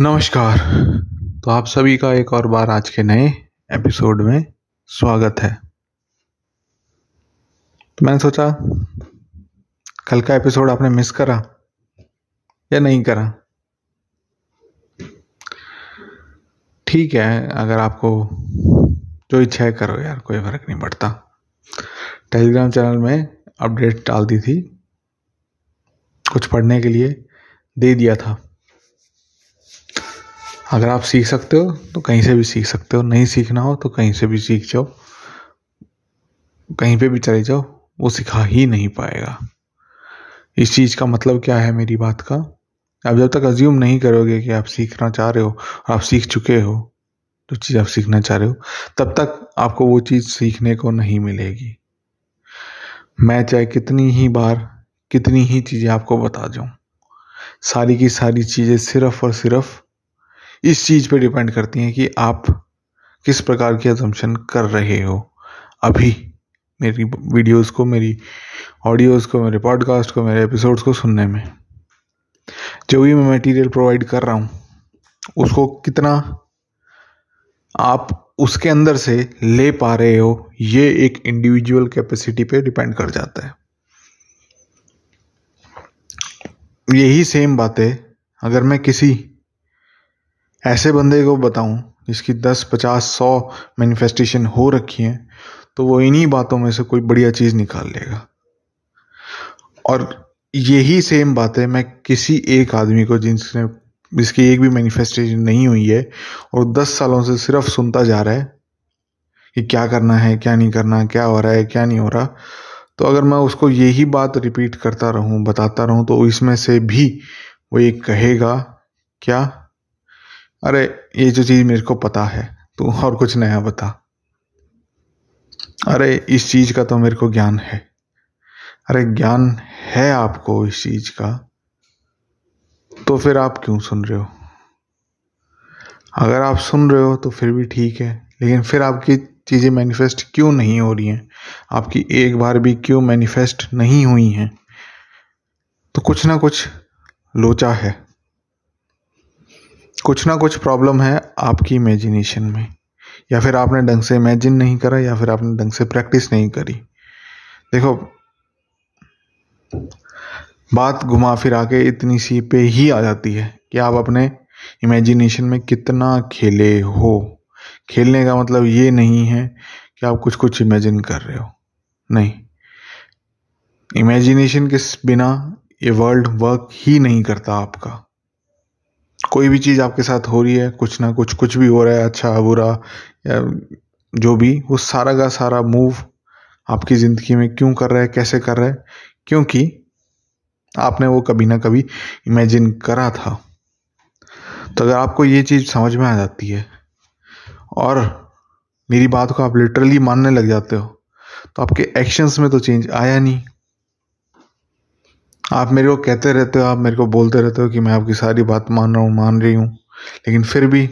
नमस्कार। तो आप सभी का एक और बार आज के नए एपिसोड में स्वागत है। तो मैंने सोचा, कल का एपिसोड आपने मिस करा या नहीं करा? ठीक है, अगर आपको जो इच्छा है करो यार, कोई फ़र्क नहीं पड़ता। टेलीग्राम चैनल में अपडेट डाल दी थी, कुछ पढ़ने के लिए दे दिया था। अगर आप सीख सकते हो तो कहीं से भी सीख सकते हो। नहीं सीखना हो तो कहीं से भी सीख जाओ। कहीं पे भी चले जाओ, वो सिखा ही नहीं पाएगा। इस चीज़ का मतलब क्या है मेरी बात का? आप जब तक अज्यूम नहीं करोगे कि आप सीखना चाह रहे हो, आप सीख चुके हो, जो चीज़ आप सीखना चाह रहे हो, तब तक आपको वो चीज़ सीखने को नहीं मिलेगी। मैं चाहे कितनी ही बार, कितनी ही चीज़ें आपको बता जाऊँ सारी की सारी चीज़ें सिर्फ़ और सिर्फ़ इस चीज़ पे डिपेंड करती हैं कि आप किस प्रकार की एजम्पन कर रहे हो। अभी मेरी वीडियोस को, मेरी ऑडियोज को, मेरे पॉडकास्ट को, मेरे एपिसोड्स को सुनने में, जो भी मैं मटेरियल प्रोवाइड कर रहा हूँ, उसको कितना आप उसके अंदर से ले पा रहे हो, ये एक इंडिविजुअल कैपेसिटी पे डिपेंड कर जाता है। यही सेम बात, अगर मैं किसी ऐसे बंदे को बताऊँ जिसकी दस, पचास, सौ मैनिफेस्टेशन हो रखी हैं तो वो इन्हीं बातों में से कोई बढ़िया चीज़ निकाल लेगा। और यही सेम बात मैं किसी एक आदमी को जिसने जिसकी एक भी मैनिफेस्टेशन नहीं हुई है और दस सालों से सिर्फ़ सुनता जा रहा है कि क्या करना है, क्या नहीं करना, क्या हो रहा है, क्या नहीं हो रहा तो अगर मैं उसको यही बात रिपीट करता रहूँ, बताता रहूँ तो इसमें से भी वो एक कहेगा, क्या अरे, ये जो चीज़ मेरे को पता है, तू और कुछ नया बता। अरे, इस चीज़ का तो मेरे को ज्ञान है। अरे, ज्ञान है आपको इस चीज़ का। तो फिर आप क्यों सुन रहे हो? अगर आप सुन रहे हो तो फिर भी ठीक है, लेकिन फिर आपकी चीज़ें मैनिफेस्ट क्यों नहीं हो रही हैं? आपकी एक बार भी क्यों मैनिफेस्ट नहीं हुई हैं? तो कुछ ना कुछ लोचा है। कुछ ना कुछ प्रॉब्लम है आपकी इमेजिनेशन में। या फिर आपने ढंग से इमेजिन नहीं करा, या फिर आपने ढंग से प्रैक्टिस नहीं करी। देखो, बात घुमा फिरा के इतनी सी पे ही आ जाती है कि आप अपने इमेजिनेशन में कितना खेले हो। खेलने का मतलब ये नहीं है कि आप कुछ कुछ इमेजिन कर रहे हो। नहीं। इमेजिनेशन के बिना ये वर्ल्ड वर्क ही नहीं करता आपका। कोई भी चीज़ आपके साथ हो रही है, कुछ ना कुछ कुछ भी हो रहा है अच्छा बुरा, या जो भी, वो सारा का सारा मूव आपकी ज़िंदगी में क्यों कर रहा है, कैसे कर रहा है? क्योंकि आपने वो कभी ना कभी इमेजिन करा था। तो अगर आपको ये चीज़ समझ में आ जाती है, और मेरी बात को आप लिटरली मानने लग जाते हो तो आपके एक्शंस में तो चेंज आया नहीं। आप मेरे को कहते रहते हो, आप मेरे को बोलते रहते हो कि मैं आपकी सारी बात मान रहा हूँ, मान रही हूँ। लेकिन फिर भी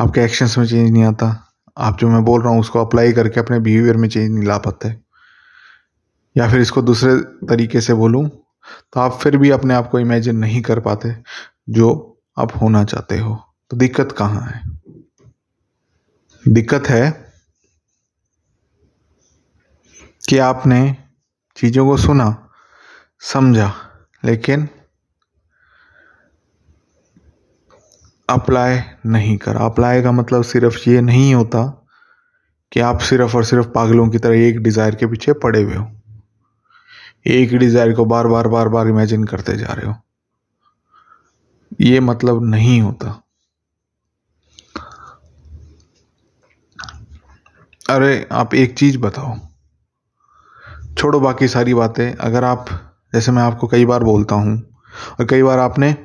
आपके एक्शंस में चेंज नहीं आता। आप जो मैं बोल रहा हूँ, उसको अप्लाई करके अपने बिहेवियर में चेंज नहीं ला पाते। या फिर इसको दूसरे तरीके से बोलूँ तो आप फिर भी अपने आप को इमेजिन नहीं कर पाते, जो आप होना चाहते हो। तो दिक्कत कहाँ है? दिक्कत है कि आपने चीज़ों को सुना, समझा, लेकिन अप्लाई नहीं करा। अप्लाई का मतलब सिर्फ़ ये नहीं होता कि आप सिर्फ़ और सिर्फ़ पागलों की तरह एक डिज़ायर के पीछे पड़े हुए हो। एक डिज़ायर को बार बार बार बार इमेजिन करते जा रहे हो। ये मतलब नहीं होता। अरे, आप एक चीज़ बताओ। छोड़ो बाकी सारी बातें। अगर आप, जैसे मैं आपको कई बार बोलता हूँ, और कई बार आपने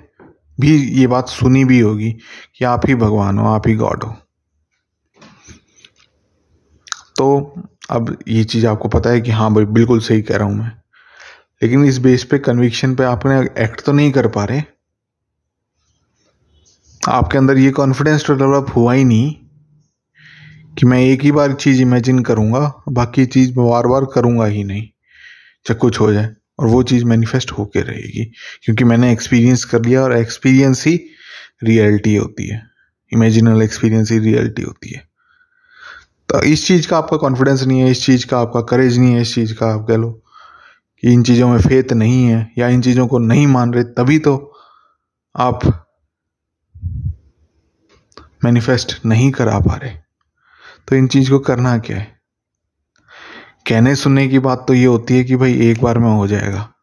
भी ये बात सुनी भी होगी कि आप ही भगवान हो, आप ही गॉड हो। तो अब ये चीज़ आपको पता है कि हाँ भाई, बिल्कुल सही कह रहा हूँ मैं। लेकिन इस बेस पे कन्विक्शन पे आपने एक्ट तो नहीं कर पा रहे। आपके अंदर ये कॉन्फिडेंस तो डेवलप हुआ ही नहीं। कि मैं एक ही बार चीज़ इमेजिन करूँगा, बाकी चीज़ बार बार करूँगा ही नहीं। चाहे कुछ हो जाए, और वो चीज़ मैनिफेस्ट होके रहेगी, क्योंकि मैंने एक्सपीरियंस कर लिया और एक्सपीरियंस ही रियलिटी होती है। इमेजिनल एक्सपीरियंस ही रियलिटी होती है। तो इस चीज़ का आपका कॉन्फिडेंस नहीं है, इस चीज़ का आपका करेज नहीं है, इस चीज़ का आप कह लो कि इन चीज़ों में फेत नहीं है, या इन चीज़ों को नहीं मान रहे, तभी तो आप मैनिफेस्ट नहीं करा पा रहे। तो इन चीज़ को करना क्या है? कहने सुनने की बात तो ये होती है कि भाई एक बार में हो जाएगा।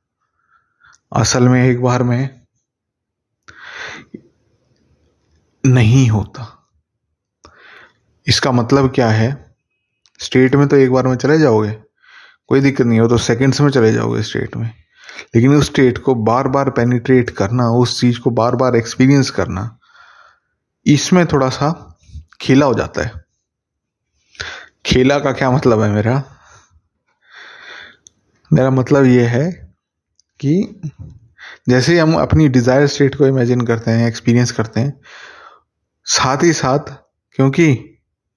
असल में एक बार में नहीं होता। इसका मतलब क्या है? स्टेट में तो एक बार में चले जाओगे, कोई दिक्कत नहीं हो। तो सेकंड्स में चले जाओगे स्टेट में। लेकिन उस स्टेट को बार बार पेनिट्रेट करना, उस चीज़ को बार बार एक्सपीरियंस करना, इसमें थोड़ा सा खेला हो जाता है। खेला का क्या मतलब है मेरा? मेरा मतलब ये है कि जैसे हम अपनी डिज़ायर स्टेट को इमेजिन करते हैं एक्सपीरियंस करते हैं, साथ ही साथ क्योंकि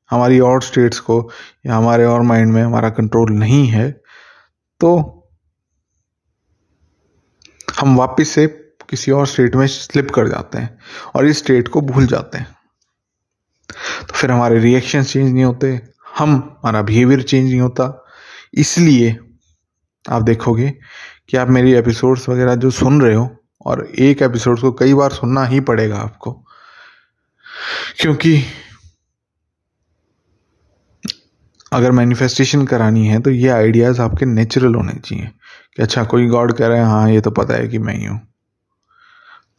हमारी और स्टेट्स को या हमारे और माइंड में हमारा कंट्रोल नहीं है तो हम वापस से किसी और स्टेट में स्लिप कर जाते हैं और इस स्टेट को भूल जाते हैं। तो फिर हमारे रिएक्शन चेंज नहीं होते हम, हमारा बिहेवियर चेंज नहीं होता। इसलिए आप देखोगे कि आप मेरी एपिसोड्स वगैरह जो सुन रहे हो, और एक एपिसोड को कई बार सुनना ही पड़ेगा आपको। क्योंकि अगर मैनिफेस्टेशन करानी है तो ये आइडियाज़ आपके नेचुरल होने चाहिए कि अच्छा कोई गॉड कह रहा है हाँ ये तो पता है कि मैं ही हूँ।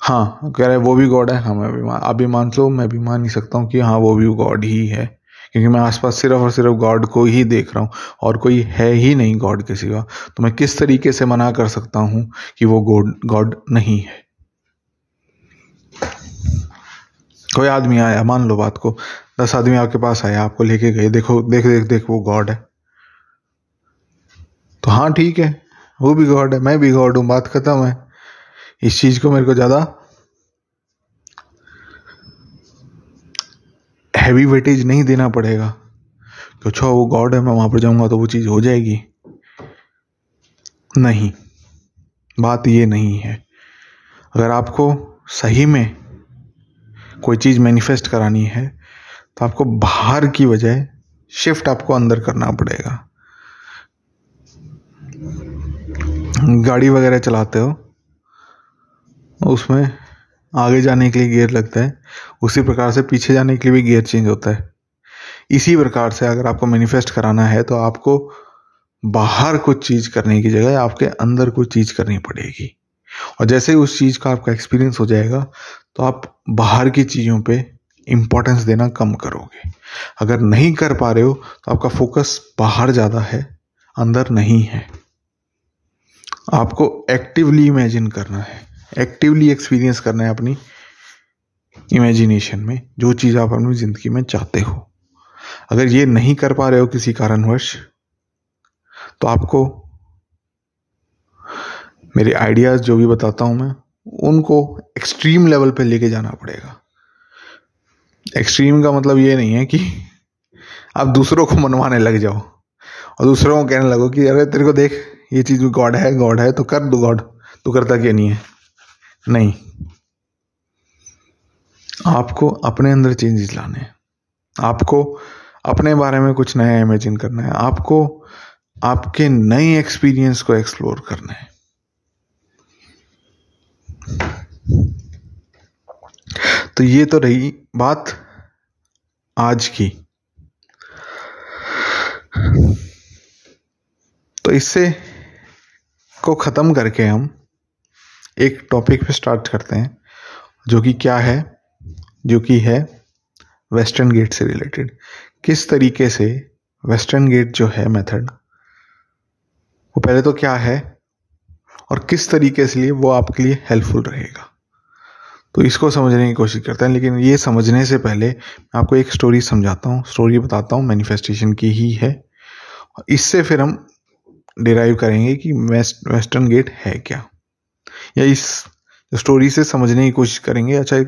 हाँ कह रहा वो भी गॉड है। हाँ मैं भी मान आप भी मान लो, मैं भी मान ही सकता हूँ कि हाँ वो भी गॉड ही है। क्योंकि मैं आसपास सिर्फ़ और सिर्फ़ गॉड को ही देख रहा हूँ और कोई है ही नहीं गॉड के सिवा। तो मैं किस तरीके से मना कर सकता हूँ कि वो गॉड गॉड नहीं है? कोई आदमी आया, मान लो बात को। दस आदमी आपके पास आया आपको लेके गए। देखो, देख देख देख, वो गॉड है। तो हाँ ठीक है। वो भी गॉड है, मैं भी गॉड हूँ, बात खत्म है। इस चीज़ को मेरे को ज़्यादा हैवी वेटेज नहीं देना पड़ेगा। कि अच्छा वो गॉड है, मैं वहाँ पर जाऊँगा तो वो चीज़ हो जाएगी। नहीं, बात ये नहीं है। अगर आपको सही में कोई चीज़ मैनिफेस्ट करानी है तो आपको बाहर की वजह शिफ्ट आपको अंदर करना पड़ेगा। गाड़ी वगैरह चलाते हो, उसमें आगे जाने के लिए गियर लगता है, उसी प्रकार से पीछे जाने के लिए भी गियर चेंज होता है। इसी प्रकार से अगर आपको मैनिफेस्ट कराना है तो आपको बाहर कुछ चीज़ करने की जगह आपके अंदर कुछ चीज़ करनी पड़ेगी। और जैसे ही उस चीज़ का आपका एक्सपीरियंस हो जाएगा तो आप बाहर की चीज़ों पे इंपॉर्टेंस देना कम करोगे। अगर नहीं कर पा रहे हो तो आपका फोकस बाहर ज़्यादा है, अंदर नहीं है। आपको एक्टिवली इमेजिन करना है। एक्टिवली एक्सपीरियंस करना है अपनी इमेजिनेशन में, जो चीज़ आप अपनी ज़िंदगी में चाहते हो। अगर ये नहीं कर पा रहे हो किसी कारणवश तो आपको मेरे आइडियाज़ जो भी बताता हूँ मैं, उनको एक्सट्रीम लेवल पे लेके जाना पड़ेगा। एक्सट्रीम का मतलब ये नहीं है कि आप दूसरों को मनवाने लग जाओ और दूसरों को कहने लगो कि, अरे, तेरे को देख, ये चीज़ गॉड है गॉड है तो कर दो गॉड तो करता क्या नहीं है? नहीं। आपको अपने अंदर चेंजेस लाने हैं। आपको अपने बारे में कुछ नया इमेजिन करना है। आपको आपके नए एक्सपीरियंस को एक्सप्लोर करना है। तो ये तो रही बात आज की। तो इससे को ख़त्म करके हम एक टॉपिक पे स्टार्ट करते हैं, जो कि क्या है, जो कि है वेस्टर्न गेट से रिलेटेड किस तरीके से वेस्टर्न गेट जो है मेथड वो पहले तो क्या है और किस तरीके से लिए वो आपके लिए हेल्पफुल रहेगा। तो इसको समझने की कोशिश करते हैं, लेकिन ये समझने से पहले मैं आपको एक स्टोरी समझाता हूँ स्टोरी बताता हूँ मैनिफेस्टेशन की ही है। इससे फिर हम डिराइव करेंगे कि वेस्ट वेस्टर्न गेट है क्या। या इस स्टोरी से समझने की कोशिश करेंगे। अच्छा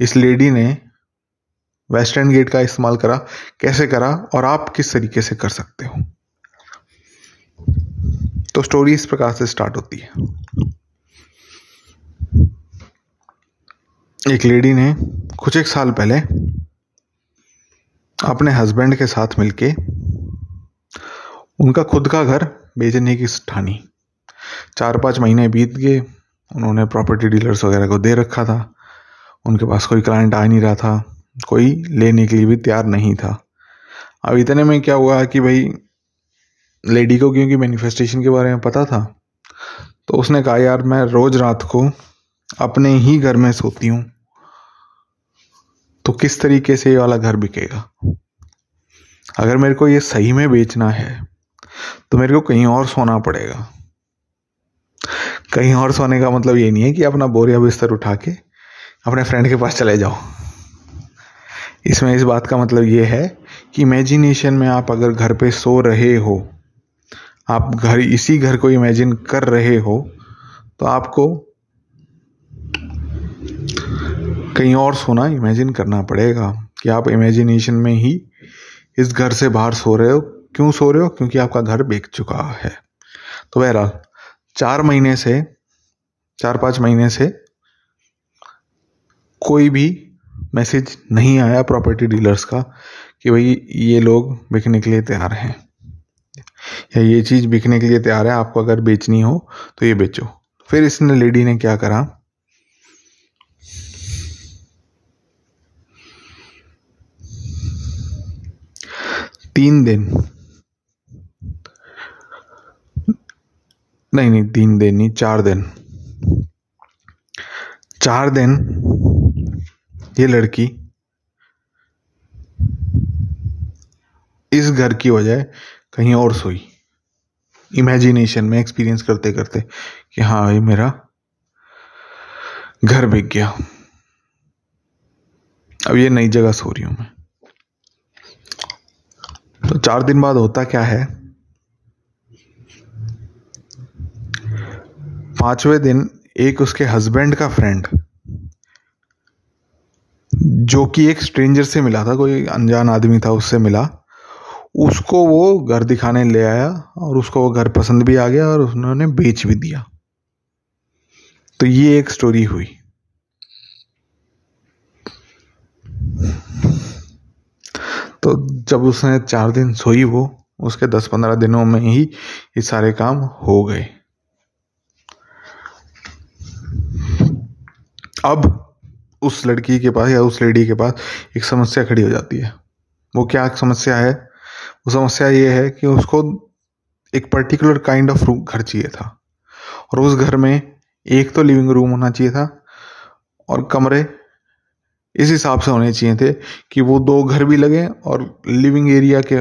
इस लेडी ने वेस्टर्न गेट का इस्तेमाल करा। कैसे करा और आप किस तरीके से कर सकते हो? तो स्टोरी इस प्रकार से स्टार्ट होती है। एक लेडी ने कुछ एक साल पहले अपने हस्बैंड के साथ मिलके उनका खुद का घर बेचने की ठानी। चार पाँच महीने बीत गए। उन्होंने प्रॉपर्टी डीलर्स वगैरह को दे रखा था। उनके पास कोई क्लाइंट आ नहीं रहा था। कोई लेने के लिए भी तैयार नहीं था। अब इतने में क्या हुआ कि भाई लेडी को क्योंकि मैनिफेस्टेशन के बारे में पता था तो उसने कहा, यार, मैं रोज रात को अपने ही घर में सोती हूँ। तो किस तरीके से ये वाला घर बिकेगा? अगर मेरे को ये सही में बेचना है तो मेरे को कहीं और सोना पड़ेगा। कहीं और सोने का मतलब ये नहीं है कि अपना बोरिया बिस्तर उठा के अपने फ्रेंड के पास चले जाओ। इसमें इस बात का मतलब ये है कि इमेजिनेशन में आप अगर घर पे सो रहे हो, आप घर, इसी घर को इमेजिन कर रहे हो तो आपको कहीं और सोना इमेजिन करना पड़ेगा कि आप इमेजिनेशन में ही इस घर से बाहर सो रहे हो। क्यों सो रहे हो? क्योंकि आपका घर बिक चुका है। तो बहरहाल चार महीने से, चार पाँच महीने से कोई भी मैसेज नहीं आया प्रॉपर्टी डीलर्स का कि भाई ये लोग बिकने के लिए तैयार हैं। या ये चीज़ बिकने के लिए तैयार है, आपको अगर बेचनी हो तो ये बेचो। फिर इसने लेडी ने क्या करा? तीन दिन नहीं नहीं, तीन दिन नहीं, चार दिन। चार दिन ये लड़की इस घर की वजह कहीं और सोई। इमेजिनेशन में एक्सपीरियंस करते करते कि हाँ भाई मेरा घर बिक गया। अब ये नई जगह सो रही हूँ मैं। तो चार दिन बाद होता क्या है? पाँचवें दिन एक उसके हस्बैंड का फ्रेंड जो कि एक स्ट्रेंजर से मिला था, कोई अनजान आदमी था, उससे मिला। उसको वो घर दिखाने ले आया और उसको वो घर पसंद भी आ गया और उन्होंने बेच भी दिया। तो ये एक स्टोरी हुई। तो जब उसने चार दिन सोई वो, उसके दस पंद्रह दिनों में ही ये सारे काम हो गए। अब उस लड़की के पास या उस लेडी के पास एक समस्या खड़ी हो जाती है। वो क्या समस्या है? वो समस्या ये है कि उसको एक पर्टिकुलर काइंड ऑफ़ रूम घर चाहिए था। और उस घर में एक तो लिविंग रूम होना चाहिए था और कमरे इस हिसाब से होने चाहिए थे कि वो दो घर भी लगे और लिविंग एरिया के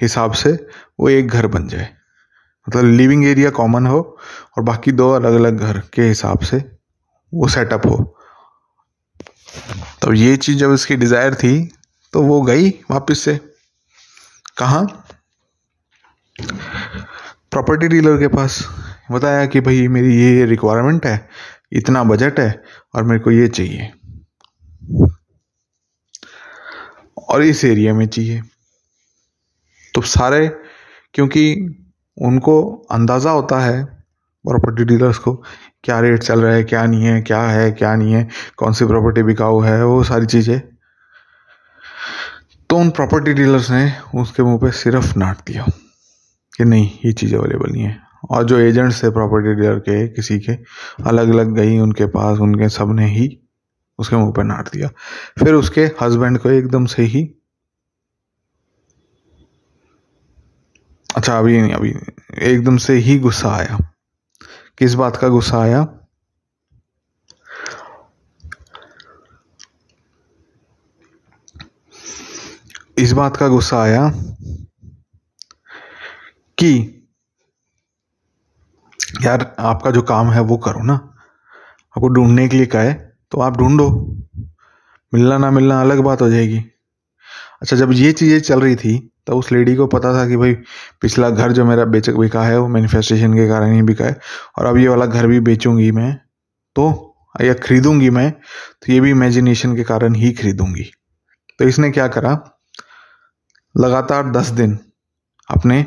हिसाब से वो एक घर बन जाए। मतलब लिविंग एरिया कॉमन हो और बाकी दो अलग अलग घर के हिसाब से वो सेटअप हो। तो ये चीज़ जब उसकी डिज़ायर थी तो वो गई वापस से। कहा? प्रॉपर्टी डीलर के पास। बताया कि भाई, मेरी ये रिक्वायरमेंट है, इतना बजट है, और मेरे को ये चाहिए। और इस एरिया में चाहिए। तो सारे, क्योंकि उनको अंदाज़ा होता है प्रॉपर्टी डीलर्स को क्या रेट चल रहा है, क्या नहीं है, क्या है, क्या नहीं है, कौन सी प्रॉपर्टी बिकाऊ है, वो सारी चीज़ें। तो उन प्रॉपर्टी डीलर्स ने उसके मुँह पे सिर्फ़ नाट दिया कि नहीं, ये चीज़ अवेलेबल नहीं है। और जो एजेंट्स थे प्रॉपर्टी डीलर के, किसी के अलग अलग गई उनके पास, उनके सबने ही उसके मुँह पे नाट दिया। फिर उसके हस्बैंड को एकदम से ही अच्छा अभी नहीं, अभी एकदम से ही गुस्सा आया। किस बात का गुस्सा आया? इस बात का गुस्सा आया कि यार आपका जो काम है वो करो ना। आपको ढूँढने के लिए कहा तो आप ढूंढो। मिलना ना मिलना अलग बात हो जाएगी। अच्छा जब ये चीज़ें चल रही थी तो उस लेडी को पता था कि भाई, पिछला घर जो मेरा बेचक बिका है, वो मैनिफेस्टेशन के कारण ही बिका है, और अब ये वाला घर भी बेचूँगी मैं तो या खरीदूँगी मैं तो ये भी इमेजिनेशन के कारण ही खरीदूँगी। तो इसने क्या करा? लगातार दस दिन अपने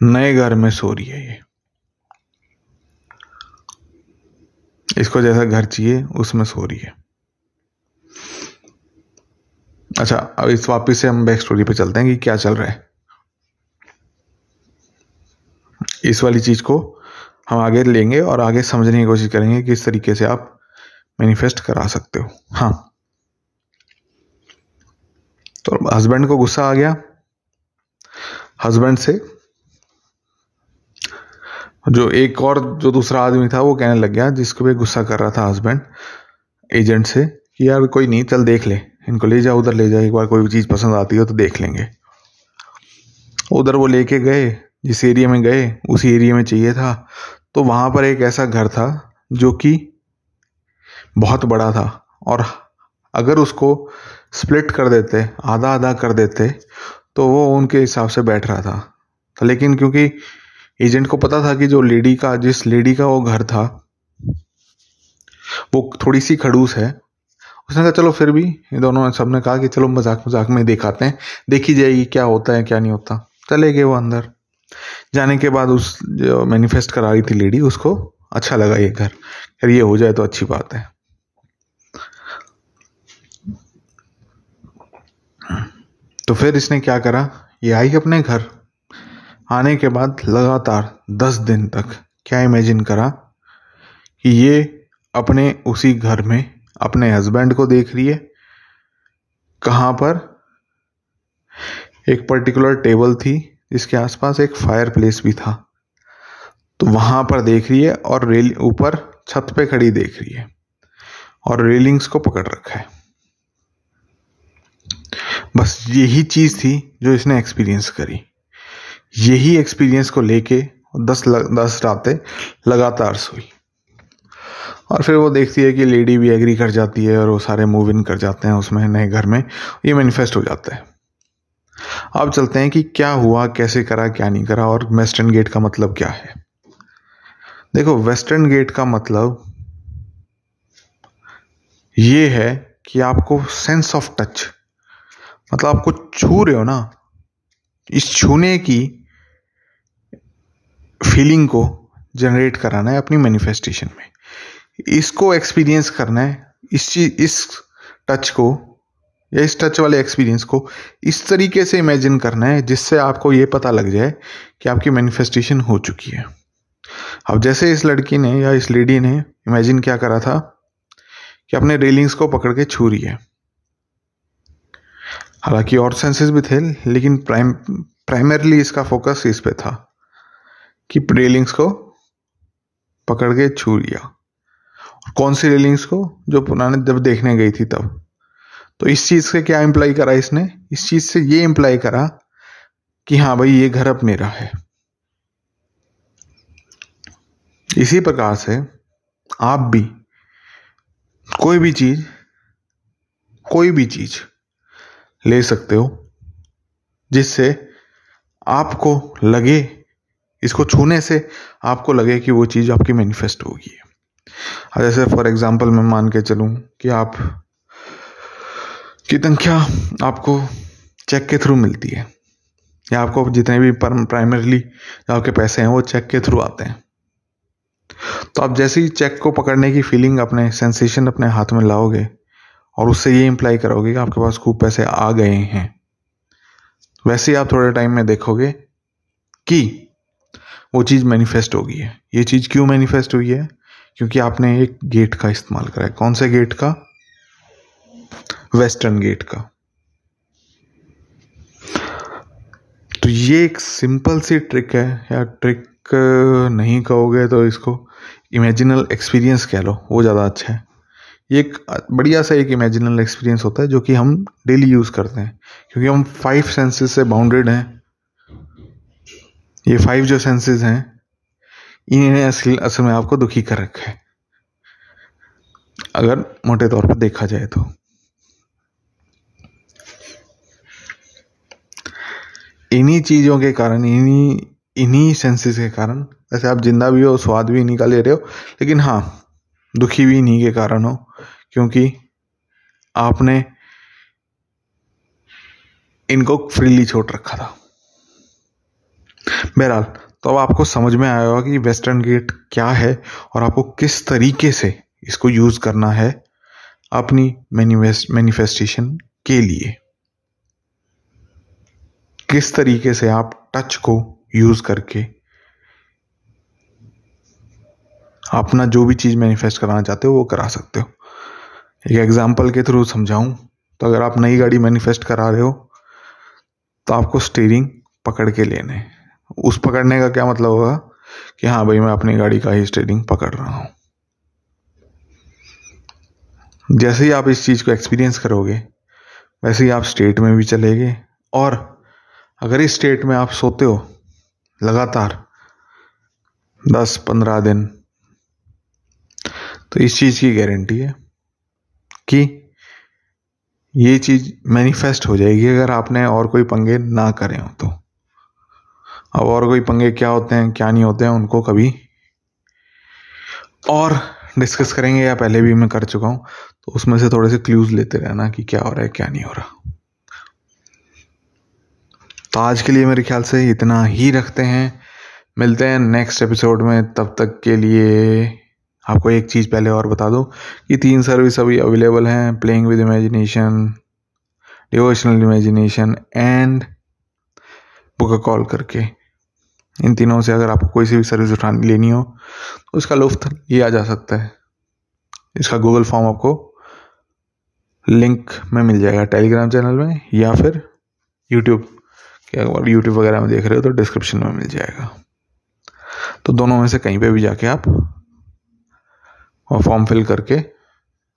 नए घर में सो रही है ये। इसको जैसा घर चाहिए, उसमें सो रही है। अच्छा अब इस वापस से हम बैक स्टोरी पे चलते हैं कि क्या चल रहा है। इस वाली चीज़ को हम आगे लेंगे और आगे समझने की कोशिश करेंगे कि किस तरीके से आप मैनिफेस्ट करा सकते हो। हाँ। तो हस्बैंड को गुस्सा आ गया। हस्बैंड से जो एक और, जो दूसरा आदमी था, वो कहने लग गया, जिसको भी गुस्सा कर रहा था हस्बैंड एजेंट से, कि यार कोई नहीं, चल देख ले। इनको ले जाओ, उधर ले जाओ, एक बार कोई चीज़ पसंद आती हो तो देख लेंगे। उधर वो लेके गए, जिस एरिया में गए, उसी एरिया में चाहिए था। तो वहाँ पर एक ऐसा घर था, जो कि बहुत बड़ा था। और अगर उसको स्प्लिट कर देते आधा आधा कर देते तो वो उनके हिसाब से बैठ रहा था। तो लेकिन क्योंकि एजेंट को पता था कि जो लेडी का, जिस लेडी का वो घर था, वो थोड़ी सी खड़ूस है उसने कहा, चलो फिर भी। दोनों सबने कहा कि, चलो मज़ाक मज़ाक में दिखाते हैं। देखी जाएगी क्या होता है, क्या नहीं होता। चले गए वो अंदर। जाने के बाद उस जो मैनिफेस्ट करा रही थी लेडी उसको अच्छा लगा ये घर। यार ये हो जाए तो अच्छी बात है। तो फिर इसने क्या करा? ये आई अपने घर। आने के बाद लगातार दस दिन तक क्या इमेजिन करा कि ये अपने उसी घर में अपने हस्बैंड को देख रही है। कहाँ पर? एक पर्टिकुलर टेबल थी, जिसके आसपास एक फायर प्लेस भी था। तो वहाँ पर देख रही है और रेल ऊपर छत पे खड़ी देख रही है और रेलिंग्स को पकड़ रखा है। बस यही चीज़ थी जो इसने एक्सपीरियंस करी। यही एक्सपीरियंस को लेके दस दस रातें लगातार सोई। और फिर वो देखती है कि लेडी भी एग्री कर जाती है और वो सारे मूव इन कर जाते हैं उसमें नए घर में, ये मैनिफेस्ट हो जाता है। अब चलते हैं कि क्या हुआ, कैसे करा, क्या नहीं करा और वेस्टर्न गेट का मतलब क्या है? देखो वेस्टर्न गेट का मतलब ये है कि आपको सेंस ऑफ़ टच मतलब आपको छू रहे हो ना, इस छूने की फीलिंग को जनरेट कराना है अपनी मैनिफेस्टेशन में। इसको एक्सपीरियंस करना है, इस चीज़, इस टच को, या इस टच वाले एक्सपीरियंस को, इस तरीके से इमेजिन करना है, जिससे आपको ये पता लग जाए कि आपकी मैनिफेस्टेशन हो चुकी है। अब जैसे इस लड़की ने या इस लेडी ने इमेजिन क्या करा था, कि अपने रेलिंग्स को पकड़ के छू रही है। हालाँकि और सेंसेस भी थे, लेकिन प्राइम प्राइमरली इसका फोकस इस पे था, कि रेलिंग्स को पकड़ के छू लिया। कौन सी रेलिंग्स को? जो पुराने जब देखने गई थी तब। तो इस चीज़ से क्या इंप्लाई करा इसने? इस चीज़ से ये इंप्लाई करा कि हाँ भाई, ये घर अब मेरा है। इसी प्रकार से आप भी, कोई भी चीज़, कोई भी चीज़ ले सकते हो, जिससे आपको लगे, इसको छूने से आपको लगे कि वो चीज़ आपकी मैनिफेस्ट होगी। जैसे फॉर एग्जांपल मैं मान के चलूँ कि आप, की तनख्वाह आपको चेक के थ्रू मिलती है, या आपको जितने भी प्राइमरली आपके पैसे हैं वो चेक के थ्रू आते हैं। तो आप जैसे ही चेक को पकड़ने की फीलिंग अपने सेंसेशन अपने हाथ में लाओगे, और उससे ये इंप्लाई करोगे कि आपके पास खूब पैसे आ गए हैं, वैसे ही आप थोड़े टाइम में देखोगे कि वो चीज़ मैनिफेस्ट होगी है। ये चीज़ क्यों मैनिफेस्ट हुई है? क्योंकि आपने एक गेट का इस्तेमाल करा है। कौन से गेट का? वेस्टर्न गेट का। तो ये एक सिंपल सी ट्रिक है। या ट्रिक नहीं कहोगे तो इसको इमेजिनल एक्सपीरियंस कह लो। वो ज़्यादा अच्छा है। ये एक बढ़िया सा एक इमेजिनल एक्सपीरियंस होता है जो कि हम डेली यूज़ करते हैं। क्योंकि हम फाइव सेंसेस से बाउंडेड हैं। ये फाइव जो सेंसेस हैं इन्हें असल असल में आपको दुखी कर रखा है। अगर मोटे तौर पर देखा जाए तो। इन्हीं चीज़ों के कारण, इन्हीं इन्हीं सेंसेस के कारण जैसे आप ज़िंदा भी हो, स्वाद भी इन्हीं का ले रहे हो, लेकिन हाँ दुखी भी इन्हीं के कारण हो, क्योंकि आपने इनको फ्रीली छोड़ रखा था। बहरहाल तो अब आपको समझ में आया होगा कि वेस्टर्न गेट क्या है और आपको किस तरीके से इसको यूज़ करना है अपनी मैनिफेस्टेशन के लिए। किस तरीके से आप टच को यूज़ करके अपना जो भी चीज़ मैनिफेस्ट कराना चाहते हो, वो करा सकते हो। एक एग्ज़ाम्पल के थ्रू समझाऊं तो अगर आप नई गाड़ी मैनिफेस्ट करा रहे हो तो आपको स्टीयरिंग पकड़ के लेने उस पकड़ने का क्या मतलब होगा? कि हाँ भाई, मैं अपनी गाड़ी का ही स्टेयरिंग पकड़ रहा हूँ। जैसे ही आप इस चीज़ को एक्सपीरियंस करोगे, वैसे ही आप स्टेट में भी चलेगे और अगर इस स्टेट में आप सोते हो, लगातार दस पंद्रह दिन तो इस चीज़ की गारंटी है कि ये चीज़ मैनिफेस्ट हो जाएगी अगर आपने और कोई पंगे ना करें हो तो। अब और कोई पंगे क्या होते हैं, क्या नहीं होते हैं, उनको कभी और डिस्कस करेंगे या पहले भी मैं कर चुका हूँ तो उसमें से थोड़े से क्लूज लेते रहना कि क्या हो रहा है, क्या नहीं हो रहा। तो आज के लिए मेरे ख्याल से इतना ही रखते हैं। मिलते हैं नेक्स्ट एपिसोड में, तब तक के लिए आपको एक चीज़ पहले और बता दो कि तीन सर्विस अभी अवेलेबल हैं playing with imagination devotional imagination and book call करके। इन तीनों से अगर आपको कोई सी भी सर्विस उठानी, लेनी हो तो उसका लुफ्त लिया जा सकता है। इसका गूगल फॉर्म आपको लिंक में मिल जाएगा टेलीग्राम चैनल में या फिर यूट्यूब अगर यूट्यूब वगैरह में देख रहे हो तो डिस्क्रिप्शन में मिल जाएगा। तो दोनों में से कहीं पे भी जाके आप और फॉर्म फिल करके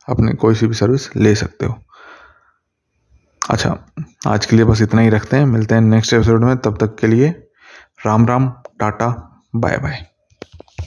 अपने कोई सी भी सर्विस ले सकते हो। अच्छा आज के लिए बस इतना ही रखते हैं। मिलते हैं नेक्स्ट एपिसोड में। तब तक के लिए Ram Ram tata bye bye.